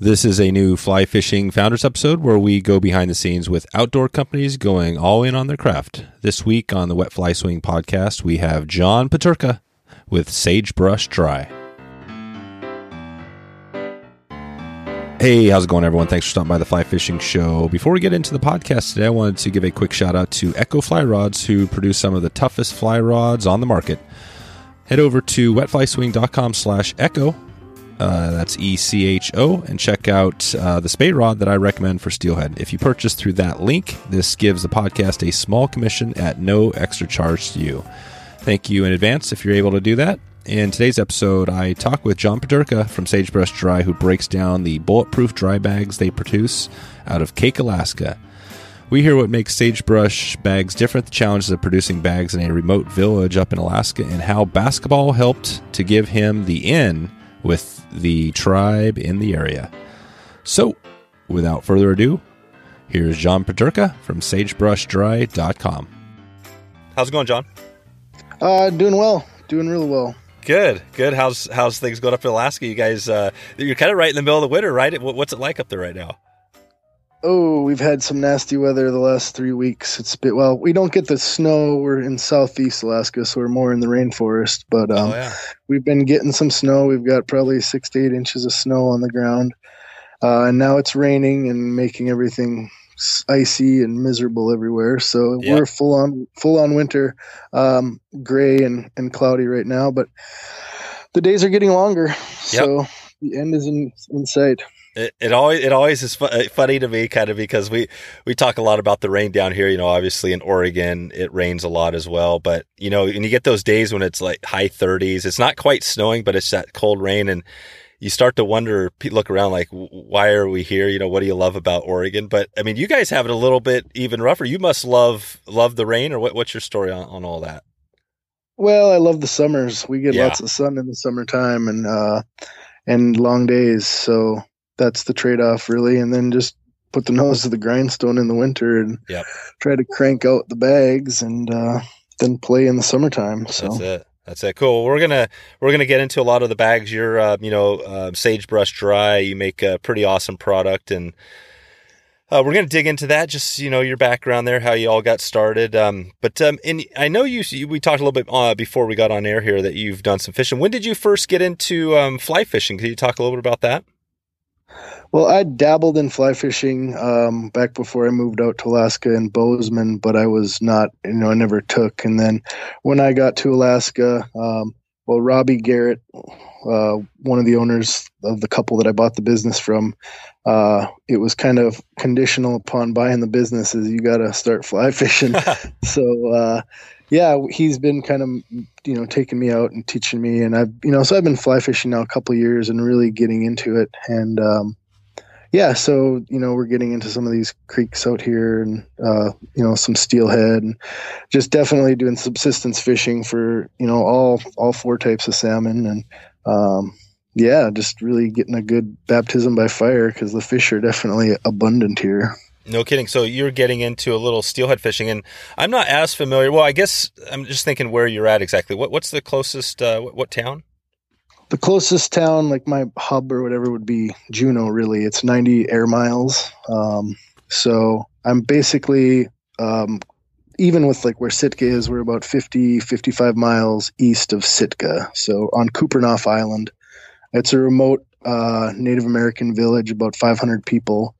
This is a new fly fishing founders episode where we go behind the scenes with outdoor companies going all in on their craft. This week on the Wet Fly Swing podcast, we have John Peterka with Sagebrush Dry. Hey, how's it going, everyone? Thanks for stopping by the Fly Fishing Show. Before we get into the podcast today, I wanted to give a quick shout out to Echo Fly Rods, who produce some of the toughest fly rods on the market. Head over to wetflyswing.com slash echo uh, that's E C H O, and check out uh, the spade rod that I recommend for steelhead. If you purchase through that link, this gives the podcast a small commission at no extra charge to you. Thank you in advance if you're able to do that. In today's episode, I talk with John Peterka from Sagebrush Dry, who breaks down the bulletproof dry bags they produce out of Kake, Alaska. We hear what makes sagebrush bags different, the challenges of producing bags in a remote village up in Alaska, and how basketball helped to give him the in with the tribe in the area. So, without further ado, here's John Peterka from sagebrushdry.com. How's it going, John? Uh, doing well. Doing really well. Good, good. How's how's things going up in Alaska? You guys, uh, you're kind of right in the middle of the winter, right? What's it like up there right now? Oh, we've had some nasty weather the last three weeks. It's been well, we don't get the snow. We're in southeast Alaska, so we're more in the rainforest. But um, oh, yeah. we've been getting some snow. We've got probably six to eight inches of snow on the ground, uh, and now it's raining and making everything icy and miserable everywhere. So yep. we're full on full on winter, um, gray and and cloudy right now. But the days are getting longer, so the end is in in sight. It, it always it always is fu- uh, funny to me, kind of because we we talk a lot about the rain down here. You know, obviously in Oregon it rains a lot as well. But you know, and you get those days when it's like high 30s. It's not quite snowing, but it's that cold rain, and you start to wonder, look around, like why are we here? You know, what do you love about Oregon? But I mean, you guys have it a little bit even rougher. You must love love the rain, or what, what's your story on, on all that? Well, I love the summers. We get yeah. lots of sun in the summertime and uh and long days. So that's the trade off really, and then just put the nose to the grindstone in the winter and yep. try to crank out the bags and uh, then play in the summertime. So that's it. That's it. Cool. We're gonna we're gonna get into a lot of the bags. You're uh, you know uh, sagebrush dry. You make a pretty awesome product, and uh, we're gonna dig into that. Just you know your background there, how you all got started. Um, but um, and I know you, you. We talked a little bit uh, before we got on air here that you've done some fishing. When did you first get into um, fly fishing? Can you talk a little bit about that? Well, I dabbled in fly fishing um, back before I moved out to Alaska in Bozeman, but I was not, you know, I never took. And then when I got to Alaska, um, well, Robbie Garrett, uh, one of the owners of the couple that I bought the business from, uh, it was kind of conditional upon buying the business is you got to start fly fishing. so, uh, yeah, he's been kind of you know taking me out and teaching me, and I've you know so I've been fly fishing now a couple years and really getting into it, and um, yeah, so you know we're getting into some of these creeks out here, and uh, you know some steelhead, and just definitely doing subsistence fishing for you know all all four types of salmon, and um, yeah, just really getting a good baptism by fire because the fish are definitely abundant here. No kidding. So you're getting into a little steelhead fishing, and I'm not as familiar. Well, I guess I'm just thinking where you're at exactly. What, what's the closest? Uh, what, what, town? The closest town, like my hub or whatever, would be Juneau. Really, it's 90 air miles. Um, so I'm basically, um, even with like where Sitka is, we're about 50, 55 miles east of Sitka. So on Kupreanof Island, it's a remote uh, Native American village, about 500 people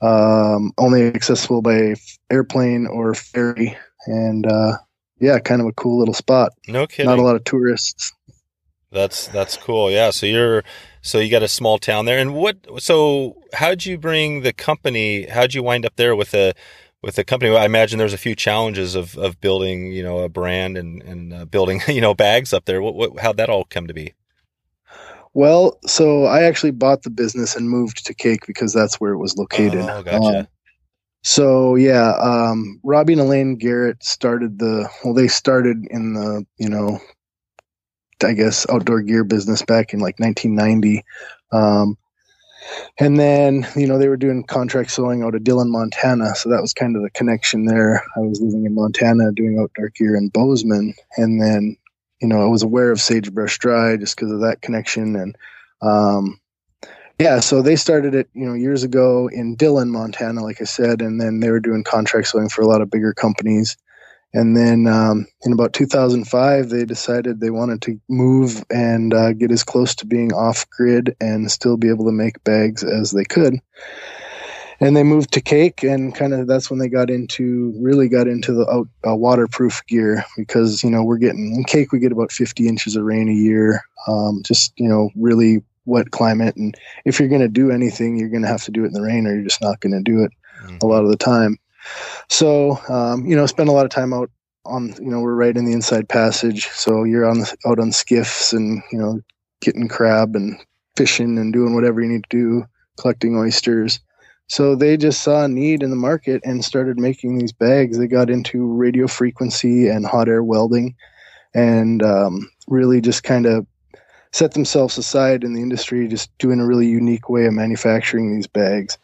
um, only accessible by airplane or ferry, and uh, yeah, kind of a cool little spot. No kidding. Not a lot of tourists. That's that's cool. Yeah. So you're so you got a small town there, and what? So how'd you bring the company? How'd you wind up there with a with a company? I imagine there's a few challenges of of building, you know, a brand and and uh, building, you know, bags up there. What, what how'd that all come to be? Well, so I actually bought the business and moved to Kake because that's where it was located. Oh, gotcha. Um, so yeah, um, Robbie and Elaine Garrett started the well. They started in the you know, I guess outdoor gear business back in like 1990, um, and then you know they were doing contract sewing out of Dillon, Montana. So that was kind of the connection there. I was living in Montana doing outdoor gear in Bozeman, and then you know, I was aware of Sagebrush Dry just because of that connection. And, um, yeah, so they started it, you know, years ago in Dillon, Montana, like I said, and then they were doing contract sewing for a lot of bigger companies. And then um, in about 2005, they decided they wanted to move and uh, get as close to being off grid and still be able to make bags as they could. And they moved to Kake, and kind of that's when they got into really got into the uh, waterproof gear because you know we're getting in Kake we get about 50 inches of rain a year, um, just you know really wet climate, and if you're going to do anything, you're going to have to do it in the rain, or you're just not going to do it mm-hmm. a lot of the time. So, um, you know, spend a lot of time out on, you know, we're right in the inside passage. So you're on the, out on skiffs and, you know, getting crab and fishing and doing whatever you need to do, collecting oysters. So they just saw a need in the market and started making these bags. They got into radio frequency and hot air welding and um, really just kind of set themselves aside in the industry, just doing a really unique way of manufacturing these bags.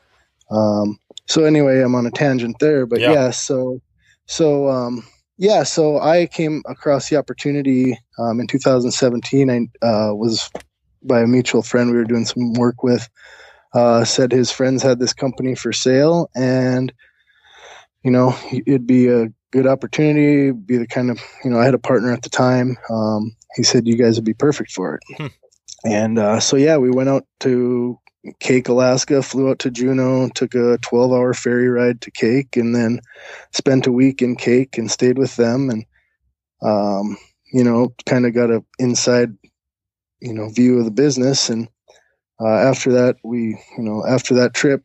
Um, so anyway, I'm on a tangent there, but yeah, yeah so so um, yeah, so I came across the opportunity um, in 2017. I uh, was by a mutual friend we were doing some work with. Uh, said his friends had this company for sale, and you know it'd be a good opportunity. Be the kind of you know I had a partner at the time. Um, he said you guys would be perfect for it, hmm. and uh, so yeah, we went out to Kake, Alaska, flew out to Juneau, took a 12 hour ferry ride to Kake, and then spent a week in Kake and stayed with them. And, um, you know, kind of got a inside, you know, view of the business. And uh, after that, we, you know, after that trip,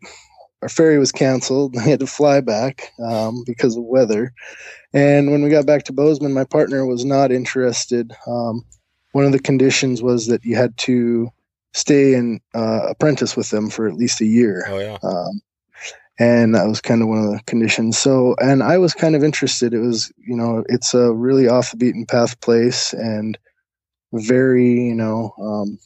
our ferry was canceled. We had to fly back um, because of weather. And when we got back to Bozeman, my partner was not interested. Um, one of the conditions was that you had to stay and uh, apprentice with them for at least a year. Oh yeah. Um, and that was kind of one of the conditions. So, and I was kind of interested. It was, you know, it's a really off the beaten path place and very, you know, um,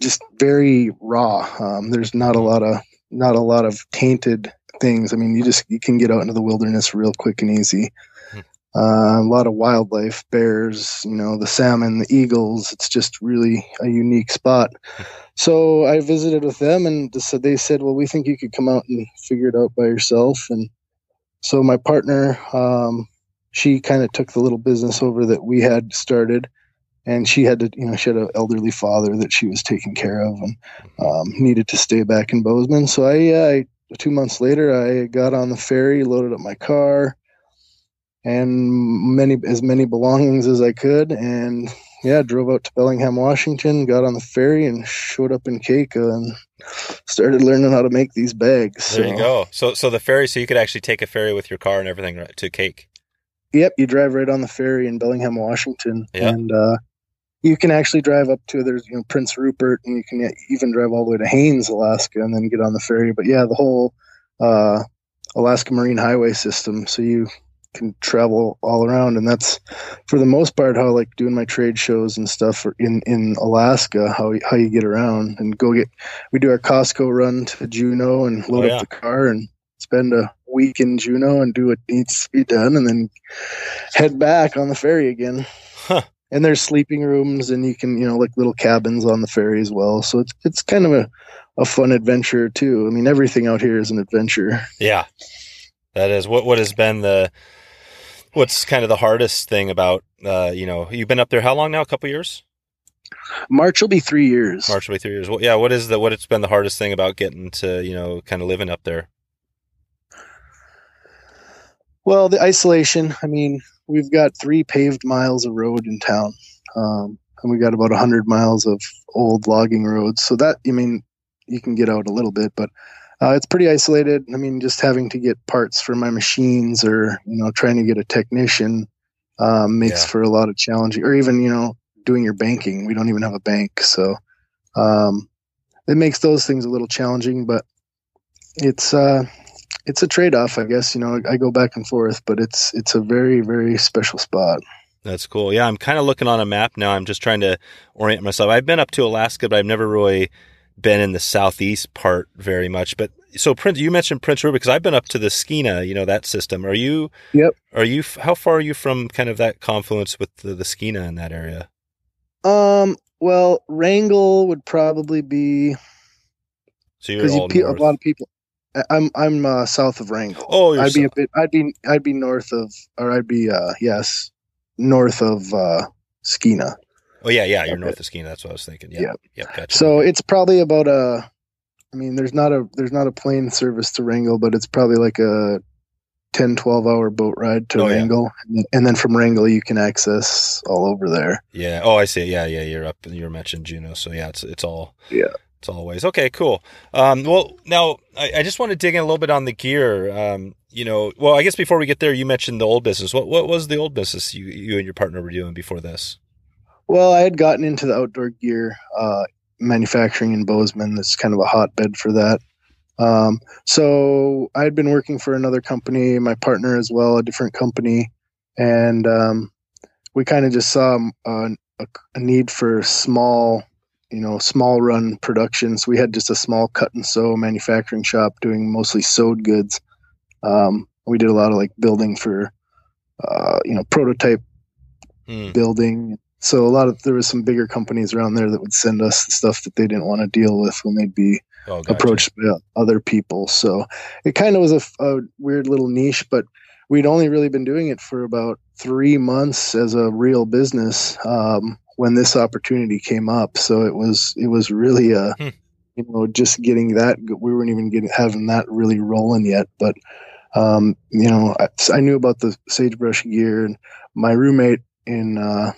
just very raw. Um, there's not a lot of not a lot of tainted things. I mean, you just you can get out into the wilderness real quick and easy. Uh, a lot of wildlife, bears, you know, the salmon, the eagles. It's just really a unique spot. So I visited with them, and they said, "Well, we think you could come out and figure it out by yourself." And so my partner, um, she kind of took the little business over that we had started, and she had to, you know, she had an elderly father that she was taking care of, and um, needed to stay back in Bozeman. So I, I, two months later, I got on the ferry, loaded up my car and many as many belongings as I could, and yeah, drove out to Bellingham, Washington, got on the ferry, and showed up in Kake and started learning how to make these bags. There you go. So, so the ferry, so you could actually take a ferry with your car and everything to Kake. Yep, you drive right on the ferry in Bellingham, Washington, and uh, you can actually drive up to there's you know Prince Rupert, and you can even drive all the way to Haines, Alaska, and then get on the ferry. But yeah, the whole uh, Alaska Marine Highway system. So you can travel all around and that's for the most part how like doing my trade shows and stuff in in Alaska how how you get around and go get we do our Costco run to Juneau and load oh, yeah. up the car and spend a week in Juneau and do what needs to be done and then head back on the ferry again. Huh. And there's sleeping rooms and you can, you know, like little cabins on the ferry as well. So it's it's kind of a, a fun adventure too. I mean everything out here is an adventure. Yeah. That is what what has been the What's kind of the hardest thing about, uh, you know, you've been up there how long now? A couple years? March will be three years. March will be three years. Well, yeah. What is the what? It's been the hardest thing about getting to you know kind of living up there. Well, the isolation. I mean, we've got three paved miles of road in town, um, and we got about hundred miles of old logging roads. So that I mean, you can get out a little bit, but uh, it's pretty isolated. I mean, just having to get parts for my machines or, you know, trying to get a technician um, makes yeah. for a lot of challenging, or even, you know, doing your banking. We don't even have a bank. So um, it makes those things a little challenging, but it's, uh, it's a trade-off, I guess. You know, I go back and forth, but it's it's a very very special spot. That's cool. Yeah, I'm kind of looking on a map now. I'm just trying to orient myself. I've been up to Alaska, but I've never really been in the southeast part very much. But so Prince, you mentioned Prince Rupert because I've been up to the Skeena, you know that system. Are you? Yep. Are you? How far are you from kind of that confluence with the, the Skeena in that area? Um. Well, Wrangell would probably be So you're because all a north. lot of people. I'm I'm uh, south of Wrangell. Oh, you're I'd be a bit. I'd be I'd be north of, or I'd be uh yes, north of uh Skeena. Oh yeah, yeah. You're Okay. north of Skeena. That's what I was thinking. Yeah, Yeah. yeah. Gotcha. So it's probably about a. I mean, there's not a there's not a plane service to Wrangell, but it's probably like a 10, 12 hour boat ride to Oh. Wrangell, and, and then from Wrangell you can access all over there. Yeah. Oh, I see. Yeah, yeah. You're up. You're mentioned Juneau. So yeah, it's it's all. Yeah. It's all ways. Okay, cool. Um, well, now I, I just want to dig in a little bit on the gear. Um, you know, well, I guess before we get there, you mentioned the old business. What what was the old business you you and your partner were doing before this? Well, I had gotten into the outdoor gear uh, manufacturing in Bozeman. That's kind of a hotbed for that. Um, so I had been working for another company, my partner as well, a different company, and um, we kind of just saw um, a, a need for small, you know, small run productions. We had just a small cut and sew manufacturing shop doing mostly sewed goods. Um, we did a lot of like building for, uh, you know, prototype Hmm. building. So a lot of there was some bigger companies around there that would send us stuff that they didn't want to deal with when they'd be Oh, gotcha. approached by other people. So it kind of was a, a weird little niche, but we'd only really been doing it for about three months as a real business um, when this opportunity came up. So it was it was really a Hmm. you know just getting that we weren't even getting having that really rolling yet, but um, you know I, I knew about the sagebrush gear and my roommate in uh,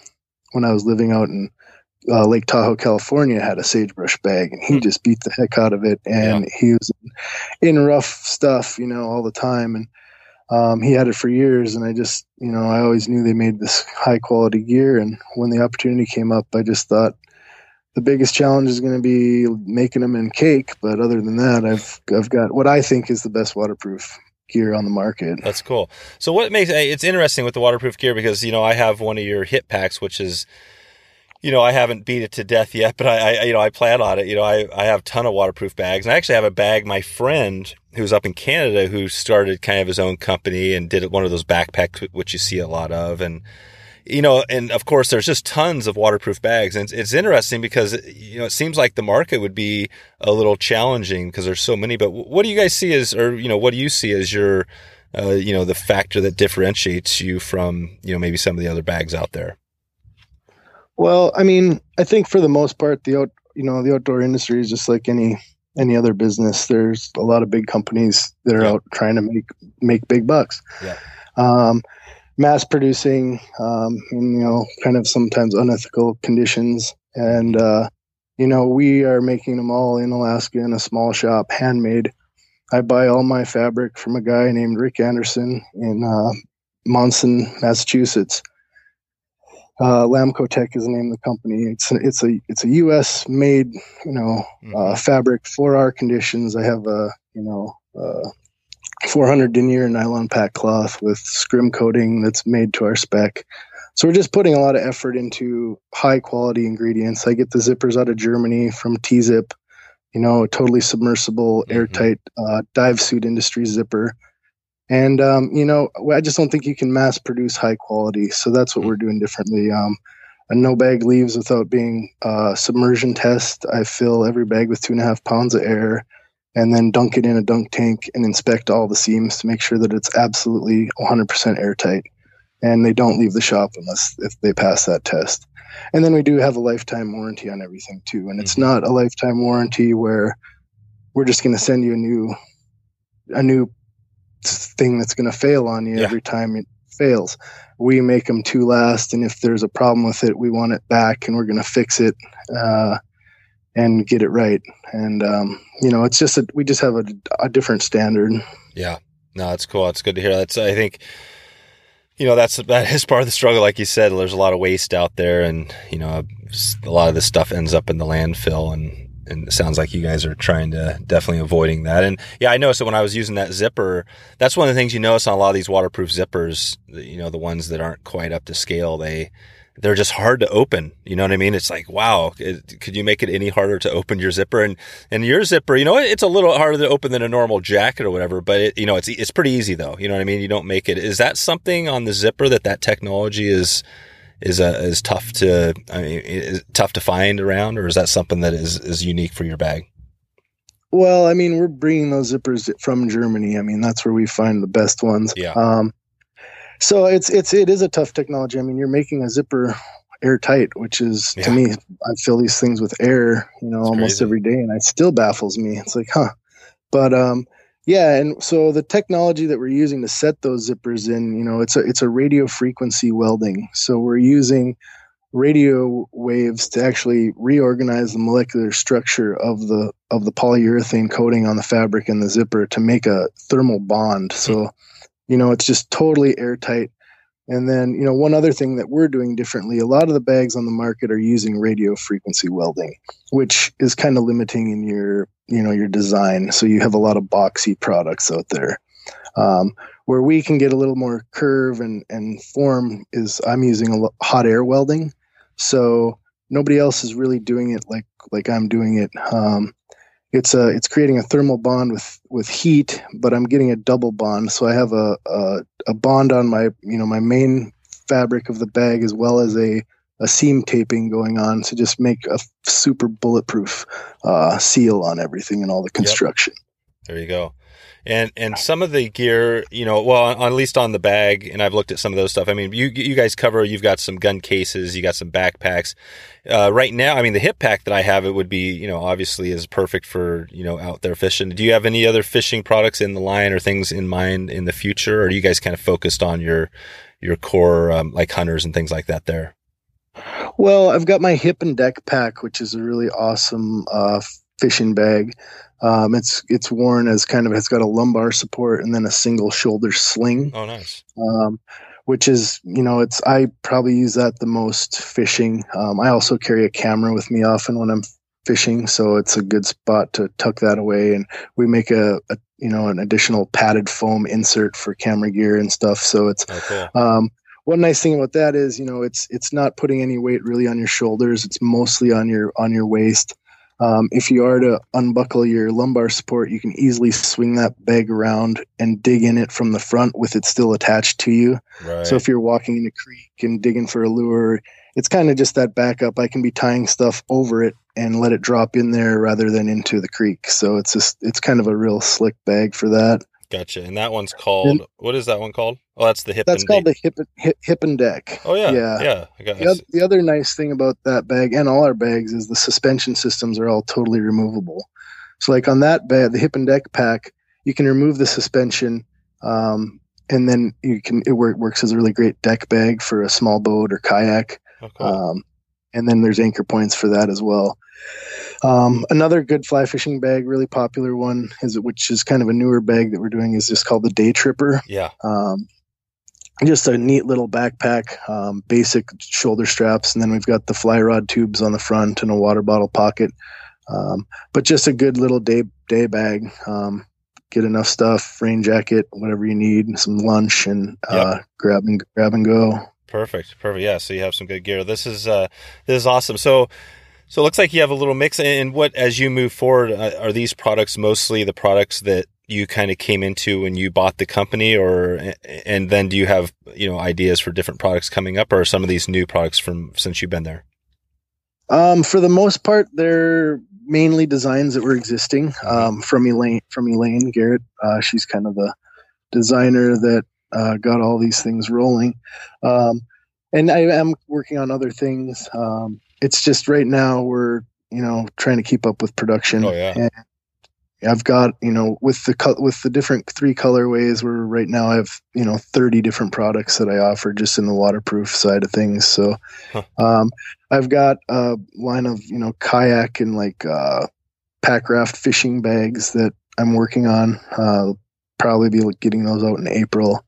when I was living out in uh, Lake Tahoe, California, had a sagebrush bag, and he Hmm. just beat the heck out of it. And he was in rough stuff, you know, all the time. And um, he had it for years. And I just, you know, I always knew they made this high quality gear. And when the opportunity came up, I just thought the biggest challenge is going to be making them in Kake. But other than that, I've I've got what I think is the best waterproof gear on the market. That's cool. So what makes it's interesting with the waterproof gear because you know I have one of your hip packs, which is, you know, I haven't beat it to death yet, but I, I you know I plan on it. You know, I I have a ton of waterproof bags, and I actually have a bag. My friend who's up in Canada who started kind of his own company and did one of those backpacks, which you see a lot of, and you know, and of course, there's just tons of waterproof bags, and it's, it's interesting because you know it seems like the market would be a little challenging because there's so many. But what do you guys see as, or you know, what do you see as your, uh, you know, the factor that differentiates you from you know maybe some of the other bags out there? Well, I mean, I think for the most part, the out, you know, the outdoor industry is just like any any other business. There's a lot of big companies that are Yeah. out trying to make make big bucks. Yeah. Um, mass producing, um, in, you know, kind of sometimes unethical conditions, and uh, you know, we are making them all in Alaska in a small shop, handmade. I buy all my fabric from a guy named Rick Anderson in uh, Monson, Massachusetts. Uh, Lamcotec is the name of the company. It's a, it's a it's a U.S. made you know uh, fabric for our conditions. I have a you know uh, 400 denier nylon pack cloth with scrim coating that's made to our spec. So we're just putting a lot of effort into high quality ingredients. I get the zippers out of Germany from T-Zip, you know, a totally submersible, Mhm. airtight uh, dive suit industry zipper. And um, you know, I just don't think you can mass produce high quality. So that's what we're doing differently. Um, a no bag leaves without being uh, submersion test. I fill every bag with two and a half pounds of air, and then dunk it in a dunk tank and inspect all the seams to make sure that it's absolutely 100% airtight. And they don't leave the shop unless if they pass that test. And then we do have a lifetime warranty on everything too. And it's Mhm. not a lifetime warranty where we're just going to send you a new a new thing that's going to fail on you Yeah. every time it fails. We make them to last, and if there's a problem with it, we want it back, and we're going to fix it uh, and get it right. And um, you know, it's just a, we just have a, a different standard. Yeah, no, that's cool. It's good to hear. That's I think, you know, that's that is part of the struggle. Like you said, there's a lot of waste out there, and you know, a lot of this stuff ends up in the landfill, and and it sounds like you guys are trying to definitely avoiding that. And yeah, I noticed that when I was using that zipper, that's one of the things you notice on a lot of these waterproof zippers. You know, the ones that aren't quite up to scale, they they're just hard to open. You know what I mean? It's like, wow, it, could you make it any harder to open your zipper? And and your zipper, you know, it's a little harder to open than a normal jacket or whatever, but it, you know, it's it's pretty easy though. You know what I mean? You don't make it. Is that something on the zipper that that technology is is uh, is tough to I mean, is tough to find around, or is that something that is is unique for your bag? Well, I mean, we're bringing those zippers from Germany. I mean, that's where we find the best ones. Yeah. Um, so it's it's it is a tough technology. I mean, you're making a zipper airtight, which is Yeah. to me, I fill these things with air, you know, It's almost crazy. every day, and it still baffles me. It's like, huh? But um, yeah, and so the technology that we're using to set those zippers in, you know, it's a it's a radio frequency welding. So we're using radio waves to actually reorganize the molecular structure of the of the polyurethane coating on the fabric and the zipper to make a thermal bond. So, you know, it's just totally airtight. And then, you know, one other thing that we're doing differently, a lot of the bags on the market are using radio frequency welding, which is kind of limiting in your, you know, your design. So you have a lot of boxy products out there. Um, where we can get a little more curve and, and form is I'm using a hot air welding. So nobody else is really doing it like like I'm doing it. Um, it's a it's creating a thermal bond with with heat, but I'm getting a double bond. So I have a a, a bond on my you know my main fabric of the bag as well as a a seam taping going on to just make a super bulletproof uh, seal on everything and all the construction. There you go. And and some of the gear, you know, well, at least on the bag, and I've looked at some of those stuff. I mean, you you guys cover. You've got some gun cases. You got some backpacks. Uh, right now, I mean, the hip pack that I have, it would be, you know, obviously is perfect for you know out there fishing. Do you have any other fishing products in the line or things in mind in the future, or are you guys kind of focused on your your core um, like hunters and things like that there? Well, I've got my hip and deck pack, which is a really awesome uh, fishing bag. Um, it's it's worn as kind of it's got a lumbar support and then a single shoulder sling, Oh, nice. um, which is you know it's I probably use that the most fishing. Um, I also carry a camera with me often when I'm fishing, so it's a good spot to tuck that away. And we make a, a you know an additional padded foam insert for camera gear and stuff. So it's Oh, cool. um, one nice thing about that is, you know, it's it's not putting any weight really on your shoulders. It's mostly on your on your waist. Um, if you are to unbuckle your lumbar support, you can easily swing that bag around and dig in it from the front with it still attached to you. Right. So if you're walking in a creek and digging for a lure, it's kind of just that backup. I can be tying stuff over it and let it drop in there rather than into the creek. So it's just it's kind of a real slick bag for that. Gotcha. And that one's called. what is that one called? Oh, that's the hip. That's and called deck. the hip hip, hip and deck. Oh yeah. yeah. Yeah. I got. The, oth- the other nice thing about that bag and all our bags is the suspension systems are all totally removable. So, like on that bag, the hip and deck pack, you can remove the suspension, um, and then you can it work, works as a really great deck bag for a small boat or kayak. Oh, cool. Um, and then there's anchor points for that as well. Um, another good fly fishing bag, really popular one, is which is kind of a newer bag that we're doing, is just called the Day Tripper yeah. um, just a neat little backpack, um, basic shoulder straps, and then we've got the fly rod tubes on the front and a water bottle pocket. Um, but just a good little day day bag. Um, get enough stuff, rain jacket, whatever you need, some lunch, and uh, grab and grab and go. Perfect. Perfect. Yeah. So you have some good gear. This is uh, this is awesome. So so it looks like you have a little mix. And what as you move forward, uh, are these products mostly the products that you kind of came into when you bought the company, or and then do you have you know ideas for different products coming up, or are some of these new products from since you've been there? Um, for the most part, they're mainly designs that were existing um, from Elaine. From Elaine Garrett, uh, she's kind of the designer that uh, got all these things rolling. Um, and I am working on other things. Um, it's just right now we're you know trying to keep up with production. Oh, yeah. And I've got you know with the co- with the different three colorways. We're right now I have you know thirty different products that I offer just in the waterproof side of things. So. Huh. Um, I've got a line of you know kayak and like uh, pack raft fishing bags that I'm working on. Uh, probably be getting those out in April.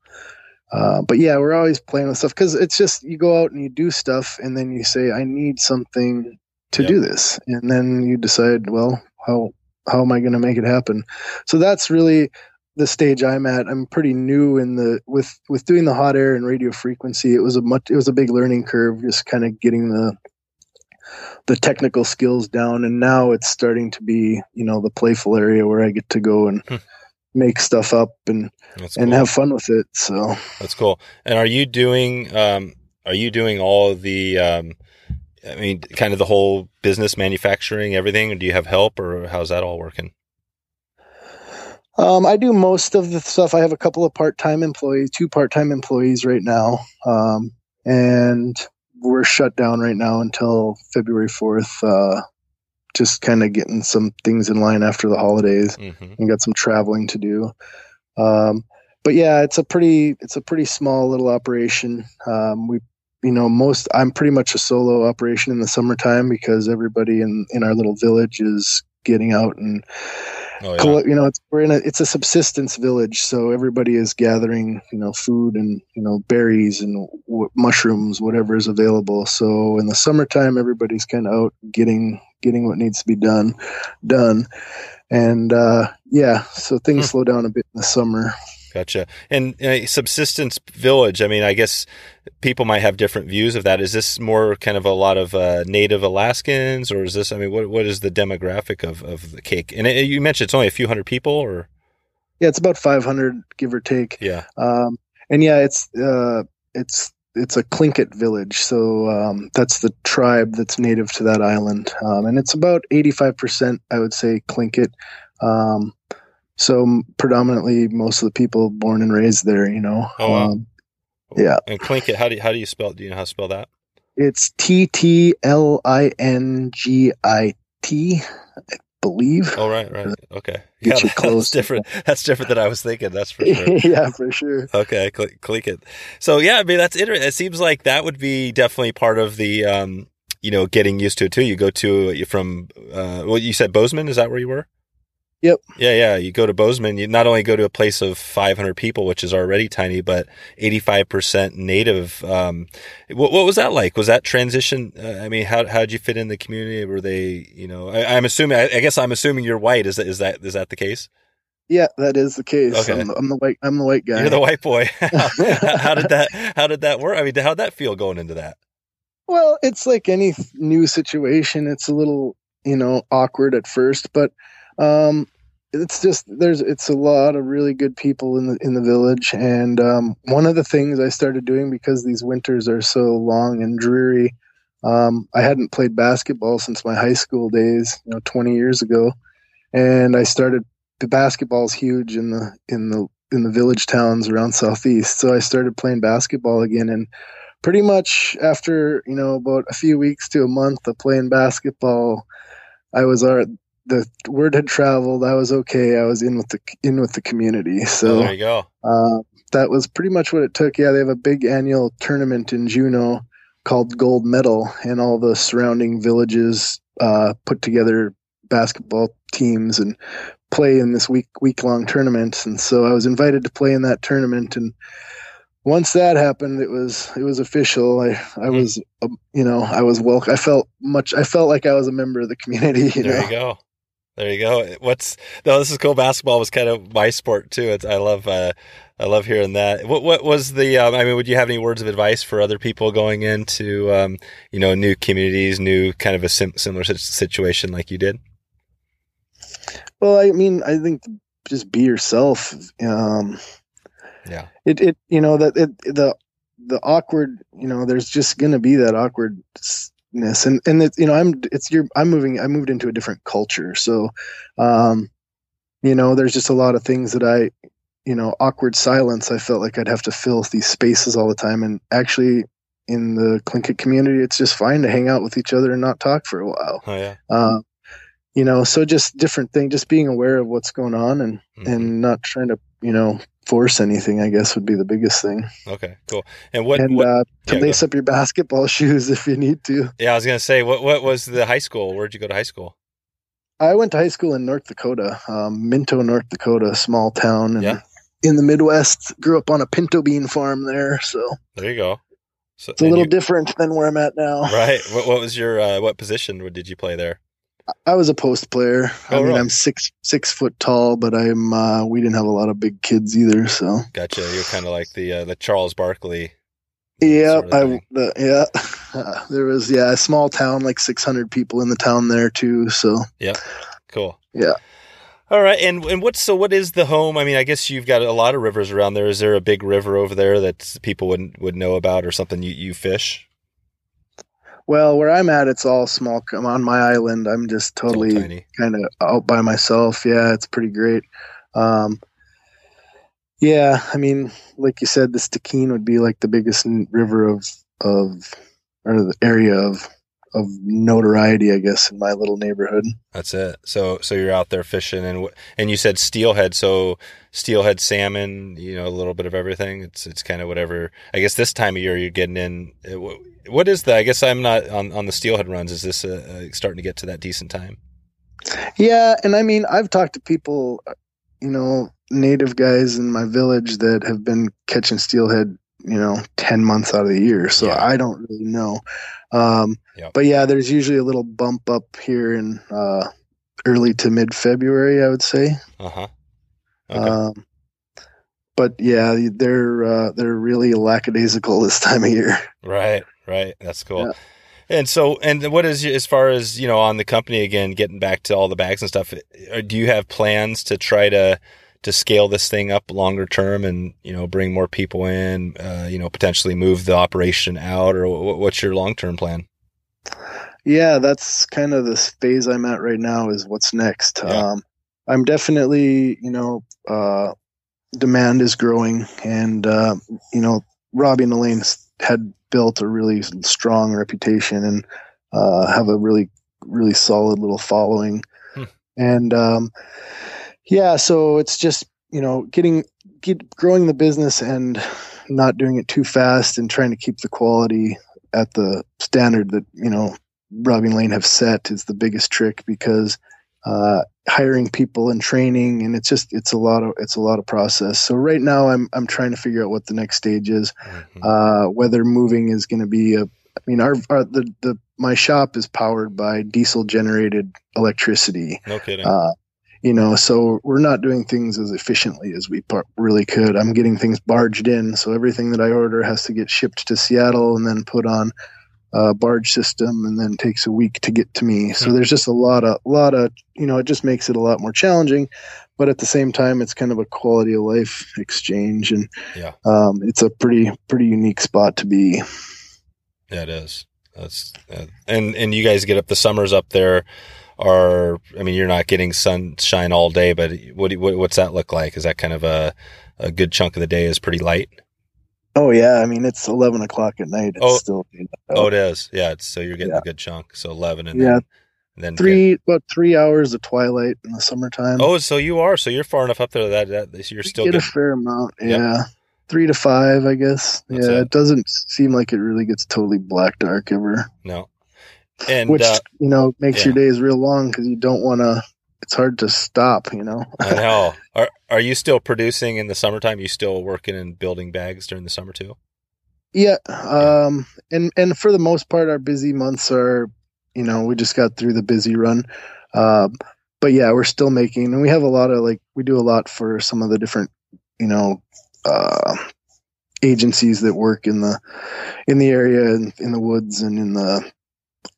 Uh, but yeah, we're always playing with stuff because it's just you go out and you do stuff, and then you say, "I need something to Yep. do this," and then you decide, "Well, how how am I going to make it happen?" So that's really the stage I'm at. I'm pretty new in the with with doing the hot air and radio frequency. It was a much it was a big learning curve, just kind of getting the the technical skills down, and now it's starting to be you know the playful area where I get to go and Hmm. Make stuff up and That's and cool. have fun with it. So That's cool. And are you doing um are you doing all the um I mean kind of the whole business manufacturing everything or do you have help or how's that all working? Um, I do most of the stuff. I have a couple of part-time employees, two part-time employees right now, um, and we're shut down right now until February fourth. Uh, just kind of getting some things in line after the holidays, Mm-hmm. and got some traveling to do. Um, but yeah, it's a pretty it's a pretty small little operation. Um, we you know most I'm pretty much a solo operation in the summertime because everybody in in our little village is getting out and Oh yeah. you know it's we're in a it's a subsistence village so everybody is gathering you know food and you know berries and w- mushrooms whatever is available so in the summertime everybody's kind of out getting getting what needs to be done done and uh yeah so things Hmm. slow down a bit in the summer Gotcha. And uh, subsistence village. I mean, I guess people might have different views of that. Is this more kind of a lot of uh, native Alaskans, or is this? I mean, what what is the demographic of, of the Kake? And it, you mentioned it's only a few hundred people, or yeah it's about 500 give or take yeah. um and yeah it's uh it's it's a Tlingit village, so um, that's the tribe that's native to that island, um, and it's about eighty-five percent, I would say, Tlingit. Um, so predominantly, most of the people born and raised there, you know. Oh, wow. um, yeah. And Tlingit, how do you, how do you spell? It? Do you know how to spell that? it's T T L I N G I T, I believe. Oh, right, right. Okay. Get you that's close. different. That's different than I was thinking. That's for sure. yeah, for sure. Okay, click, click it. So yeah, I mean that's interesting. It seems like that would be definitely part of the, um, you know, getting used to it too. You go to you from, uh, well, you said Bozeman. Is that where you were? Yep. Yeah, yeah. You go to Bozeman. You not only go to a place of 500 people, which is already tiny, but 85% native. Um, what, what was that like? Was that transition? Uh, I mean, how how did you fit in the community? Were they, you know, I, I'm assuming. I, I guess I'm assuming you're white. Is that is that is that the case? Yeah, that is the case. Okay. I'm, the, I'm the white. I'm the white guy. You're the white boy. how, how did that? How did that work? I mean, how'd that feel going into that? Well, it's like any new situation. It's a little, you know, awkward at first, but um, it's just there's it's a lot of really good people in the in the village, and um, one of the things I started doing because these winters are so long and dreary. Um, I hadn't played basketball since my high school days, you know, 20 years ago, and I started. The basketball's huge in the in the in the village towns around southeast, so I started playing basketball again, and pretty much after you know about a few weeks to a month of playing basketball i was our the word had traveled i was okay i was in with the in with the community Oh, so there you go. uh, that was pretty much what it took yeah they have a big annual tournament in juneau called gold medal and all the surrounding villages uh, put together basketball teams and play in this week week long tournament and so i was invited to play in that tournament and once that happened it was it was official i i Hmm. was um, you know i was welcome i felt much i felt like i was a member of the community you There know you go. There you go. What's no? This is cool. Basketball was kind of my sport too. It's, I love. Uh, I love hearing that. What What was the? Um, I mean, would you have any words of advice for other people going into, um, you know, new communities, new kind of a sim- similar situation like you did? well i mean i think just be yourself um Yeah. it it you know that it the the awkward you know there's just gonna be that and and it, you know i'm it's your i'm moving i moved into a different culture so um you know there's just a lot of things that i you know awkward silence i felt like i'd have to fill these spaces all the time and actually in the Tlingit community it's just fine to hang out with each other and not talk for a while Oh yeah. uh, you know so just different thing just being aware of what's going on and Mhm. and not trying to you know force anything i guess would be the biggest thing Okay. Cool. And what? and what uh, to yeah, lace up your basketball shoes if you need to. yeah, I was gonna say. What What was the high school? Where'd you go to high school? I went to high school in North Dakota, um, Minto, North Dakota, a small town, and Yeah. in the Midwest. Grew up on a pinto bean farm there, so There you go. So it's a little you- different than where I'm at now. right. What What was your uh, what position did you play there? I was a post player. I Oh, mean, really? I'm six six foot tall, but I'm uh, we didn't have a lot of big kids either, so Gotcha. You're kind of like the uh, the Charles Barkley. yeah, sort of I the, yeah. Uh, there was yeah a small town like 600 people in the town there too. So yeah, Cool. Yeah. All right, and and what's so? What is the home? I mean, I guess you've got a lot of rivers around there. Is there a big river over there that people wouldn't would know about, or something you, you fish? Well, where I'm at, it's all small. I'm on my island. I'm just totally kind of out by myself. Yeah, it's pretty great. Um, yeah, I mean, like you said, the Stikine would be like the biggest river of of or the area of of notoriety, I guess, in my little neighborhood. That's it. So, so you're out there fishing, and and you said steelhead. So, steelhead salmon. You know, a little bit of everything. It's it's kind of whatever. I guess this time of year you're getting in. Uh, what is the? I guess I'm not on on the steelhead runs. Is this uh, starting to get to that decent time? Yeah, and I mean, I've talked to people, you know, native guys in my village that have been catching steelhead you know 10 months out of the year so yeah. i don't really know um, yep. but yeah there's usually a little bump up here in uh, early to mid february i would say uh-huh okay. um, but yeah they're uh, they're really lackadaisical this time of year right right that's cool yeah. And so, and what is as far as you know on the company again, getting back to all the bags and stuff? Uh, do you have plans to try to to scale this thing up longer term and you know bring more people in uh, you know potentially move the operation out or what's your long term plan yeah that's kind of the phase i'm at right now is what's next yeah. um, i'm definitely you know uh, demand is growing and uh, you know robbie and elaine had built a really strong reputation and uh, have a really really solid little following hmm. and um, yeah, so it's just you know getting get growing the business and not doing it too fast and trying to keep the quality at the standard that you know Robbie Lane have set is the biggest trick because uh, hiring people and training and it's just it's a lot of it's a lot of process. So right now I'm I'm trying to figure out what the next stage is, mm-hmm. uh, whether moving is going to be a I mean our, our the the my shop is powered by diesel generated electricity. No kidding. Uh, you know so we're not doing things as efficiently as we really could. I'm getting things barged in so everything that i order has to get shipped to seattle and then put on a barge system and then takes a week to get to me. So there's just a lot of lot of you know it just makes it a lot more challenging but at the same time it's kind of a quality of life exchange and yeah. um, it's a pretty pretty unique spot to be. Yeah it is. That's uh, and and you guys get up the summers up there are I mean you're not getting sunshine all day, but what, what what's that look like? Is that kind of a a good chunk of the day is pretty light? Oh yeah, I mean it's eleven o'clock at night. It's oh, still oh it is. Yeah, so you're getting yeah. a good chunk. So eleven and yeah. then, then three get, about three hours of twilight in the summertime. Oh, so you are so you're far enough up there that that you're still get a fair amount. Yeah. Yep. Three to five, I guess. That's yeah, it. it doesn't seem like it really gets totally black dark ever. No, and which uh, you know makes yeah. your days real long because you don't want to. It's hard to stop, you know. I know. Are Are you still producing in the summertime? You still working and building bags during the summer too? Yeah, um, and and for the most part, our busy months are, you know, we just got through the busy run, uh, but yeah, we're still making, and we have a lot of like we do a lot for some of the different, you know, uh, agencies that work in the in the area and in the woods and in the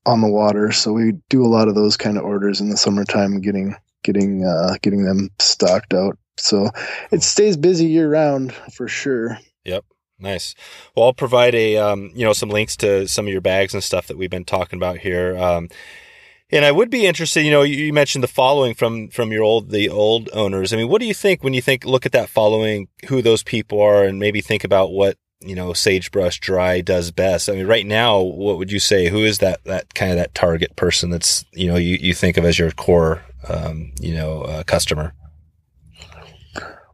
on the water. So we do a lot of those kind of orders in the summertime, getting getting uh, getting them stocked out. So it stays busy year round for sure. Yep. Nice. Well, I'll provide a um, you know some links to some of your bags and stuff that we've been talking about here. Um, and I would be interested. You know, you mentioned the following from from your old the old owners. I mean, what do you think when you think look at that following, who those people are, and maybe think about what you know sagebrush dry does best. I mean right now what would you say who is that that kind of that target person that's you know you, you think of as your core um, you know uh, customer?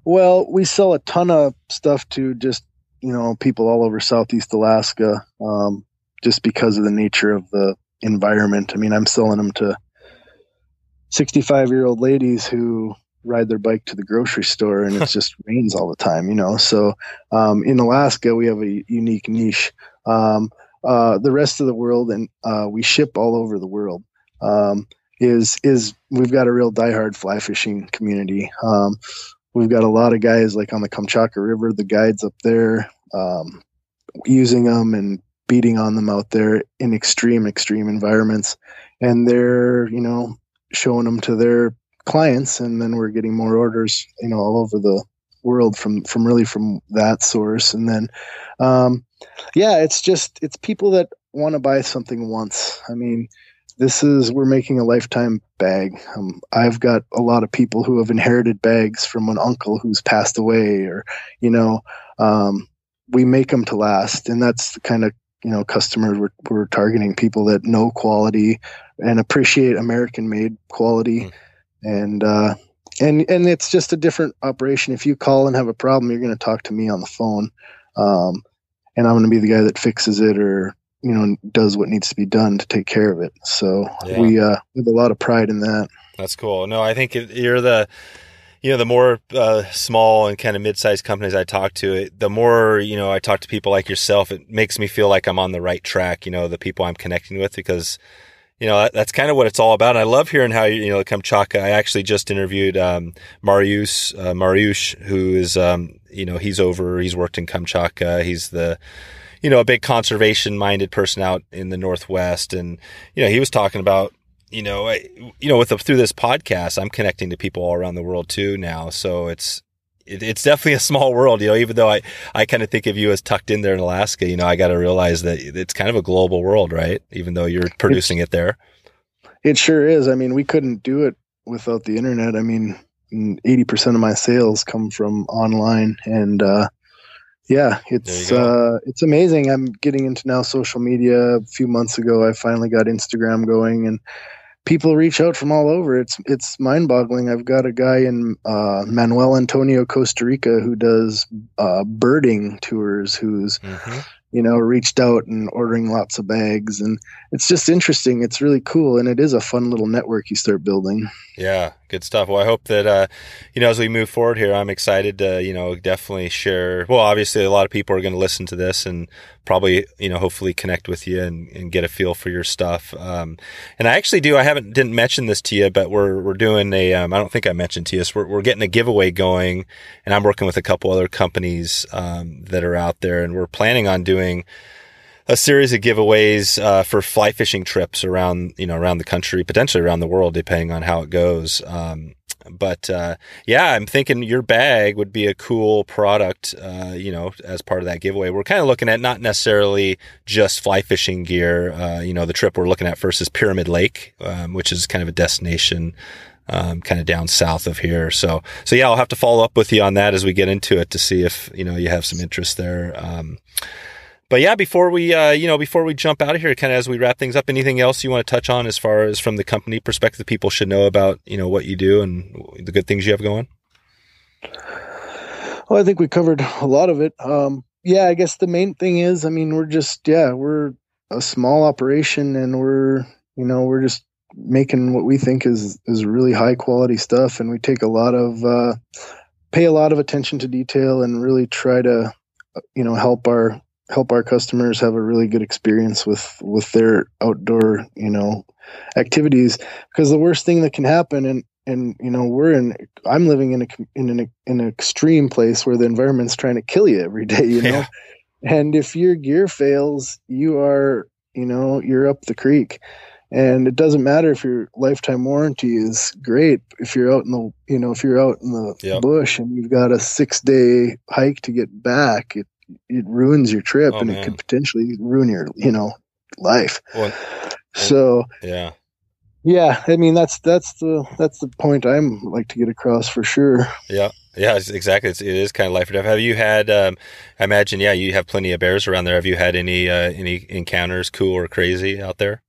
Well we sell a ton of stuff to just you know people all over southeast alaska um, just because of the nature of the environment. I mean i'm selling them to 65 year old ladies who ride their bike to the grocery store and it just rains all the time, you know. So um, in Alaska, we have a unique niche. Um, uh, the rest of the world, and uh, we ship all over the world. Um, is is we've got a real diehard fly fishing community. Um, we've got a lot of guys like on the Kamchatka River, the guides up there, um, using them and beating on them out there in extreme extreme environments, and they're you know showing them to their clients and then we're getting more orders you know all over the world from from really from that source and then um yeah it's just it's people that want to buy something once i mean this is we're making a lifetime bag. Um, I've got a lot of people who have inherited bags from an uncle who's passed away, or you know, um, we make them to last, and that's the kind of you know customers we're, we're targeting people that know quality and appreciate American made quality, mm. And uh, and and it's just a different operation. If you call and have a problem, you're going to talk to me on the phone, um, and I'm going to be the guy that fixes it or you know does what needs to be done to take care of it. So yeah. we uh, have a lot of pride in that. That's cool. No, I think you're the you know the more uh, small and kind of mid-sized companies I talk to, it, the more you know I talk to people like yourself. It makes me feel like I'm on the right track. You know, the people I'm connecting with because you know, that's kind of what it's all about. And I love hearing how, you know, Kamchatka, I actually just interviewed, um, Marius, uh, Mariusz, who is, um, you know, he's over, he's worked in Kamchatka. He's the, you know, a big conservation minded person out in the Northwest. And, you know, he was talking about, you know, I, you know, with the, through this podcast, I'm connecting to people all around the world too now. So it's, it, it's definitely a small world, you know, even though I, I kind of think of you as tucked in there in Alaska, you know, I got to realize that it's kind of a global world, right? Even though you're producing it there. It sure is. I mean, we couldn't do it without the internet. I mean, 80% of my sales come from online and, uh, yeah, it's uh, it's amazing. I'm getting into now social media. A few months ago, I finally got Instagram going, and people reach out from all over. It's it's mind boggling. I've got a guy in uh, Manuel Antonio, Costa Rica, who does uh, birding tours. Who's mm-hmm. You know reached out and ordering lots of bags, and it's just interesting. It's really cool, and it is a fun little network you start building. Yeah, good stuff. Well, I hope that uh, you know as we move forward here, I'm excited to you know definitely share. Well, obviously, a lot of people are going to listen to this and probably you know hopefully connect with you and, and get a feel for your stuff. Um, and I actually do. I haven't didn't mention this to you, but we're we're doing a. Um, I don't think I mentioned to you. So we're we're getting a giveaway going, and I'm working with a couple other companies um, that are out there, and we're planning on doing a series of giveaways uh, for fly fishing trips around you know around the country, potentially around the world, depending on how it goes. Um, but uh, yeah, I'm thinking your bag would be a cool product, uh, you know, as part of that giveaway. We're kind of looking at not necessarily just fly fishing gear. Uh, you know, the trip we're looking at first is Pyramid Lake, um, which is kind of a destination. Um, kind of down south of here. So, so yeah, I'll have to follow up with you on that as we get into it to see if, you know, you have some interest there. Um, but yeah, before we uh, you know before we jump out of here, kind of as we wrap things up, anything else you want to touch on as far as from the company perspective, people should know about you know what you do and the good things you have going. Well, I think we covered a lot of it. Um, yeah, I guess the main thing is, I mean, we're just yeah, we're a small operation, and we're you know we're just making what we think is is really high quality stuff, and we take a lot of uh, pay a lot of attention to detail and really try to you know help our help our customers have a really good experience with with their outdoor you know activities because the worst thing that can happen and and you know we're in i'm living in a in an in an extreme place where the environment's trying to kill you every day you know yeah. and if your gear fails you are you know you're up the creek and it doesn't matter if your lifetime warranty is great if you're out in the you know if you're out in the yep. bush and you've got a six day hike to get back it it ruins your trip oh, and man. it could potentially ruin your you know life. Well, so yeah. yeah i mean that's that's the that's the point i'm like to get across for sure. Yeah. Yeah exactly. It's, it is kind of life or death. Have you had um, i imagine yeah you have plenty of bears around there. Have you had any uh, any encounters cool or crazy out there?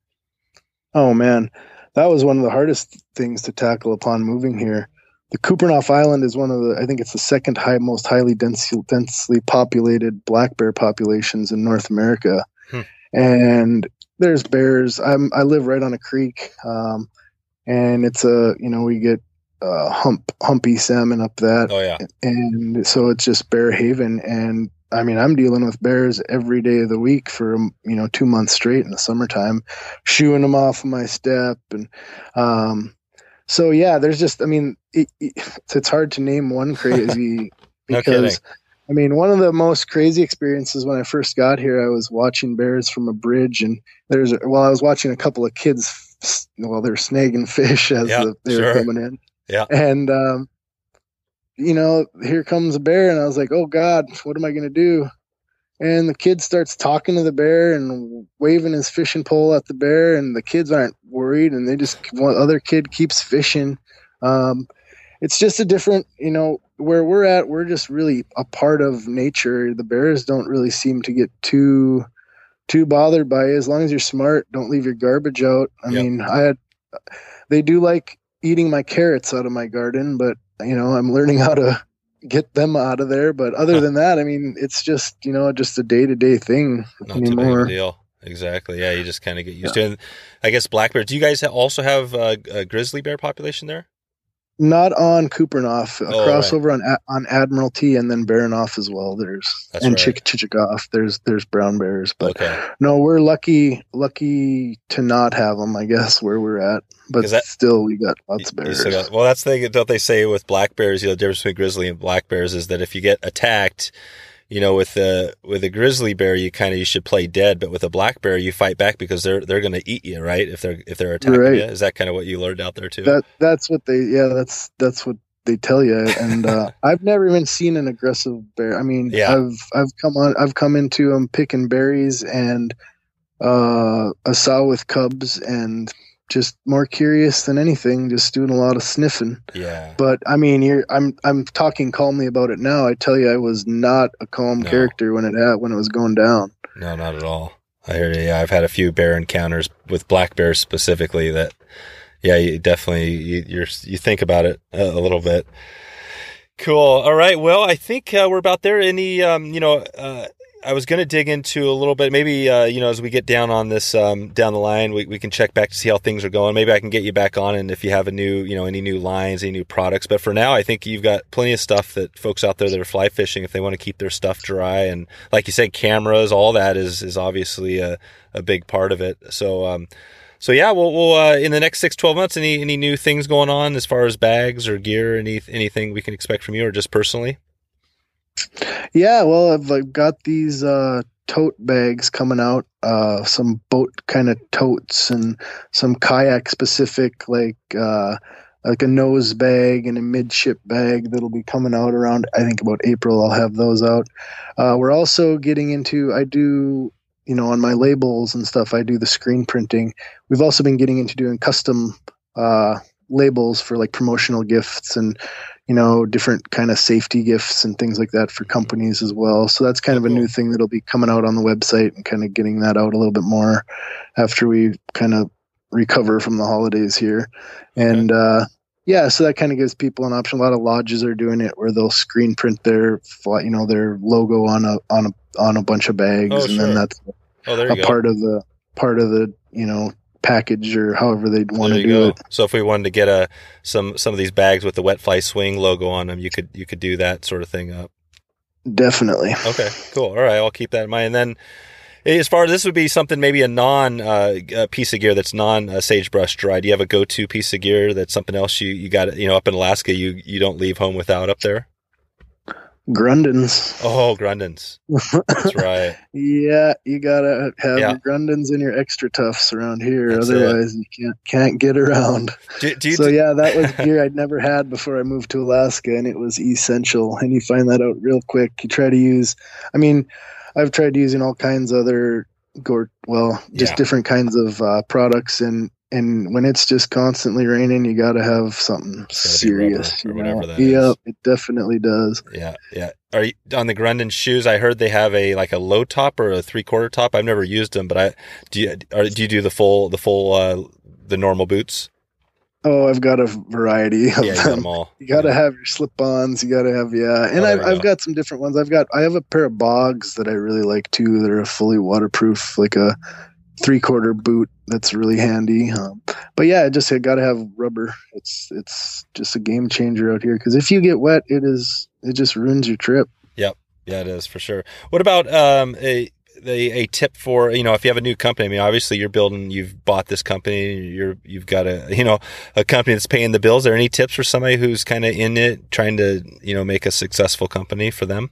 Oh man. That was one of the hardest things to tackle upon moving here the Kupreanof Island is one of the, I think it's the second high, most highly densely, densely populated black bear populations in North America. Hmm. And there's bears. I'm, I live right on a creek. Um, and it's a, you know, we get uh, hump, humpy salmon up that. Oh, yeah. And so it's just bear haven. And I mean, I'm dealing with bears every day of the week for, you know, two months straight in the summertime, shooing them off my step. And, um, so yeah, there's just, I mean, it, it, it's hard to name one crazy because, no I mean, one of the most crazy experiences when I first got here, I was watching bears from a bridge, and there's well, I was watching a couple of kids while they're snagging fish as the, they sure. were coming in. Yeah, and um, you know, here comes a bear, and I was like, oh God, what am I going to do? and the kid starts talking to the bear and waving his fishing pole at the bear and the kids aren't worried and they just one other kid keeps fishing um, it's just a different you know where we're at we're just really a part of nature the bears don't really seem to get too too bothered by it as long as you're smart don't leave your garbage out i yep. mean i had they do like eating my carrots out of my garden but you know i'm learning how to get them out of there. But other than that, I mean, it's just you know just a day to day thing Not anymore. deal. Exactly. Yeah, you just kind of get used yeah. to it. I guess black bear. Do you guys also have uh, a, a grizzly bear population there? Not on Kupreanof, a oh, crossover right. on on Admiralty, and then Baranof as well. There's That's and right. Chichagof. There's there's brown bears, but okay. no, we're lucky lucky to not have them. I guess where we're at, but that, still we got lots of bears. Got, well, that's the thing. Don't they say with black bears? You know, the difference between grizzly and black bears is that if you get attacked, you know, with a with a grizzly bear, you kind of you should play dead, but with a black bear, you fight back because they're they're going to eat you, right? If they're if they're attacking right. you, is that kind of what you learned out there too? That that's what they yeah that's that's what they tell you. And uh, I've never even seen an aggressive bear. I mean, yeah. I've I've come on I've come into them picking berries and uh, a sow with cubs and just more curious than anything, just doing a lot of sniffing. Yeah. But I mean, you're I'm I'm talking calmly about it now. I tell you, I was not a calm no. character when it when it was going down. No, not at all. I heard. Yeah, I've had a few bear encounters with black bears specifically. That, yeah, you definitely you, you're you think about it a, a little bit. Cool. All right. Well, I think uh, we're about there. Any, um, you know, uh, I was going to dig into a little bit. Maybe uh, you know, as we get down on this um, down the line, we, we can check back to see how things are going. Maybe I can get you back on, and if you have a new, you know, any new lines, any new products. But for now, I think you've got plenty of stuff that folks out there that are fly fishing, if they want to keep their stuff dry, and like you said, cameras, all that is is obviously a, a big part of it. So. Um, so yeah, we'll, we'll uh, in the next six, 12 months, any any new things going on as far as bags or gear, any anything we can expect from you, or just personally? Yeah, well, I've, got these uh, tote bags coming out, uh, some boat kind of totes and some kayak specific, like uh, like a nose bag and a midship bag that'll be coming out around I think about April. I'll have those out. Uh, we're also getting into I do you know on my labels and stuff. I do the screen printing. We've also been getting into doing custom uh, labels for like promotional gifts and you know, different kind of safety gifts and things like that for companies as well. So that's kind of a new thing that'll be coming out on the website and kind of getting that out a little bit more after we kind of recover from the holidays here. And uh, yeah, so that kind of gives people an option. A lot of lodges are doing it where they'll screen print their, you know, their logo on a on a on a bunch of bags, oh, and sure. then that's oh, a go. part of the part of the you know package or however they'd want to do go. it. So if we wanted to get a some some of these bags with the wet fly swing logo on them, you could you could do that sort of thing up. Definitely. Okay, cool. All right, I'll keep that in mind. And then as far as this would be something maybe a non uh, piece of gear that's non uh, sagebrush dry. Do you have a go to piece of gear that's something else you you got you know up in Alaska you you don't leave home without up there? Grundens. Oh, Grundens. That's right. yeah, you gotta have yeah. your Grundens and your XtraTufs around here, That's otherwise it. you can't can't get around. Do, do so yeah, that was gear I'd never had before I moved to Alaska, and it was essential. And you find that out real quick. You try to use. I mean, I've tried using all kinds of other gore well just yeah. different kinds of uh, products and and when it's just constantly raining, you got to have something serious. or whatever that yeah, is. it definitely does. Yeah, yeah. Are you on the Grunden shoes? I heard they have a like a low top or a three quarter top. I've never used them, but I do. You, are, do you do the full the full uh, the normal boots? Oh, I've got a variety of yeah, them. them you got to yeah. have your slip-ons. You got to have yeah, and oh, I've, I've got some different ones. I've got I have a pair of bogs that I really like too. That are fully waterproof, like a three quarter boot that's really handy. Um, but yeah, just got to have rubber. It's it's just a game changer out here because if you get wet, it is it just ruins your trip. Yep, yeah, it is for sure. What about um, a a, a tip for you know if you have a new company? I mean, obviously you're building, you've bought this company, you're you've got a you know a company that's paying the bills. Are there any tips for somebody who's kind of in it, trying to you know make a successful company for them?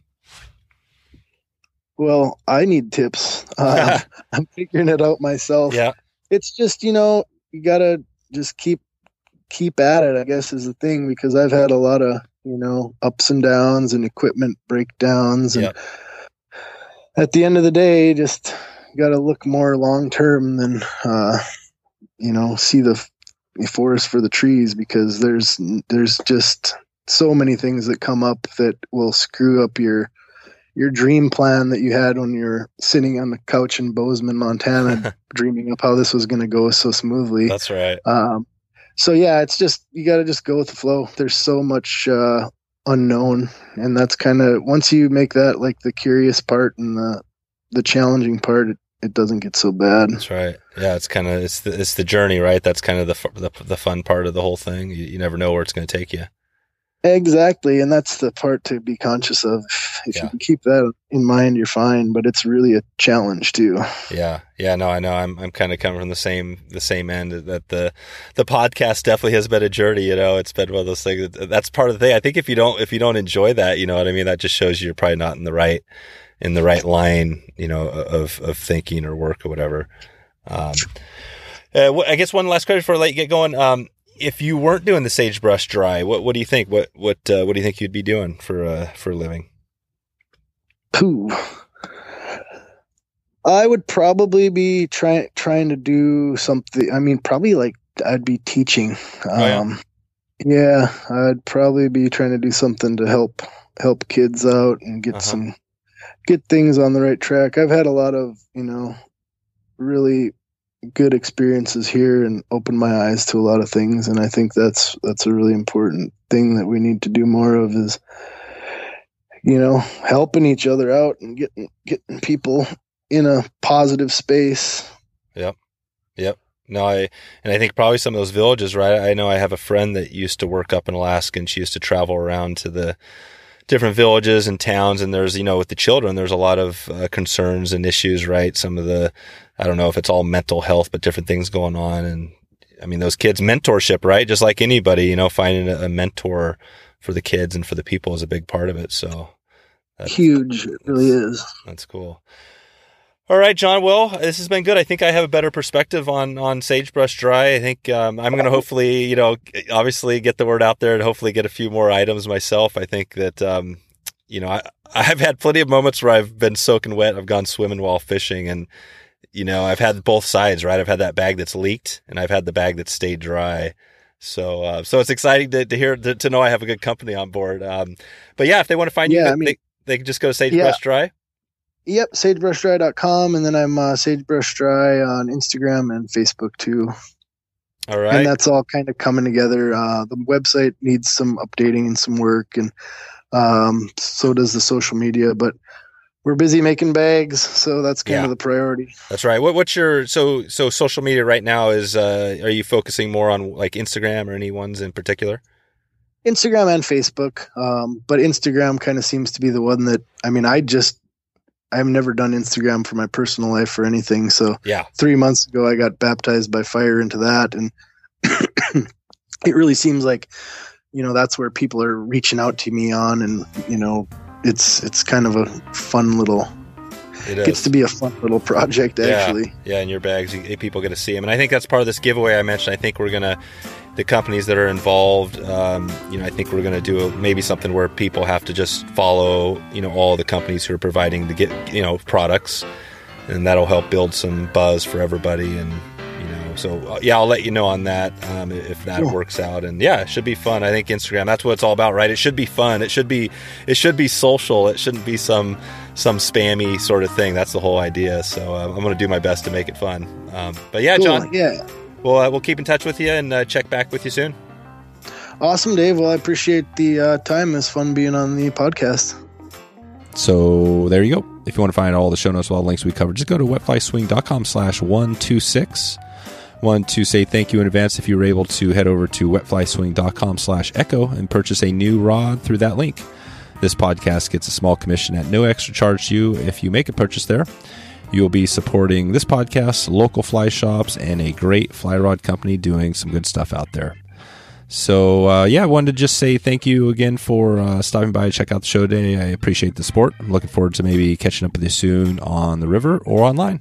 Well, I need tips. Uh, I'm figuring it out myself. Yeah. It's just, you know, you got to just keep keep at it, I guess is the thing because I've had a lot of, you know, ups and downs and equipment breakdowns and yeah. at the end of the day, just got to look more long term than uh, you know see the forest for the trees because there's there's just so many things that come up that will screw up your your dream plan that you had when you're sitting on the couch in Bozeman, Montana, dreaming up how this was going to go so smoothly. That's right. Um, so yeah, it's just you got to just go with the flow. There's so much uh, unknown, and that's kind of once you make that like the curious part and the the challenging part, it, it doesn't get so bad. That's right. Yeah, it's kind of it's the it's the journey, right? That's kind of the the, the fun part of the whole thing. You, you never know where it's going to take you. Exactly, and that's the part to be conscious of. If yeah. you can keep that in mind, you're fine. But it's really a challenge too. Yeah, yeah, no, I know. I'm I'm kind of coming from the same the same end. That the the podcast definitely has been a journey. You know, it's been one of those things. That's part of the thing. I think if you don't if you don't enjoy that, you know what I mean. That just shows you you're probably not in the right in the right line, you know, of of thinking or work or whatever. Um, uh, I guess one last question before I let you get going. Um, if you weren't doing the sagebrush dry, what what do you think? What what uh, what do you think you'd be doing for uh, for a living? Ooh. I would probably be trying trying to do something. I mean, probably like I'd be teaching. Oh, yeah. Um, yeah, I'd probably be trying to do something to help help kids out and get uh-huh. some get things on the right track. I've had a lot of you know really good experiences here and opened my eyes to a lot of things and I think that's that's a really important thing that we need to do more of is you know helping each other out and getting getting people in a positive space. Yep. Yep. No, I and I think probably some of those villages, right? I know I have a friend that used to work up in Alaska and she used to travel around to the different villages and towns and there's you know with the children there's a lot of uh, concerns and issues right? Some of the i don't know if it's all mental health but different things going on. And i mean those kids mentorship right? Just like anybody you know finding a, a mentor for the kids and for the people is a big part of it. So huge it really is. that's cool all right, John. Well, this has been good. I think I have a better perspective on on sagebrush dry. I think um, I'm going to hopefully, you know, obviously get the word out there and hopefully get a few more items myself. I think that, um, you know, I, I've had plenty of moments where I've been soaking wet. I've gone swimming while fishing, and you know, I've had both sides. Right, I've had that bag that's leaked, and I've had the bag that's stayed dry. So, uh, so it's exciting to, to hear to, to, know I have a good company on board. Um, but yeah, if they want to find yeah, you, I mean, they, they can just go to Sagebrush yeah. Dry. Yep, sagebrushdry.com. And then I'm uh, sagebrushdry on Instagram and Facebook too. All right. And that's all kind of coming together. Uh, the website needs some updating and some work, and um, so does the social media. But we're busy making bags, so that's kind yeah. of the priority. That's right. What, what's your so so social media right now? Is uh, are you focusing more on like Instagram or any ones in particular? Instagram and Facebook, um, but Instagram kind of seems to be the one that I mean. I just I've never done Instagram for my personal life or anything. So yeah, three months ago I got baptized by fire into that, and it really seems like you know that's where people are reaching out to me on, and you know it's it's kind of a fun little. It gets to be a fun little project, actually. Yeah, yeah in your bags, people get to see them, and I think that's part of this giveaway I mentioned. I think we're gonna the companies that are involved. Um, you know, I think we're going to do a, maybe something where people have to just follow, you know, all the companies who are providing the get, you know, products, and that'll help build some buzz for everybody. And you so uh, yeah, I'll let you know on that um, if that yeah. works out. And yeah, it should be fun. I think Instagram, that's what it's all about, right? It should be fun. It should be, it should be social. It shouldn't be some some spammy sort of thing. That's the whole idea. So uh, I'm going to do my best to make it fun. Um, but yeah, cool. John. Yeah we'll uh, we'll keep in touch with you and uh, check back with you soon. Awesome, Dave. Well, I appreciate the uh, time. It's fun being on the podcast. So there you go. If you want to find all the show notes, all the links we covered, just go to wetflyswing.com slash 126. Want to say thank you in advance if you were able to head over to wetflyswing.com slash echo and purchase a new rod through that link. This podcast gets a small commission at no extra charge to you if you make a purchase there. You will be supporting this podcast, local fly shops, and a great fly rod company doing some good stuff out there. So, uh, yeah, I wanted to just say thank you again for uh, stopping by to check out the show today. I appreciate the support. I'm looking forward to maybe catching up with you soon on the river or online.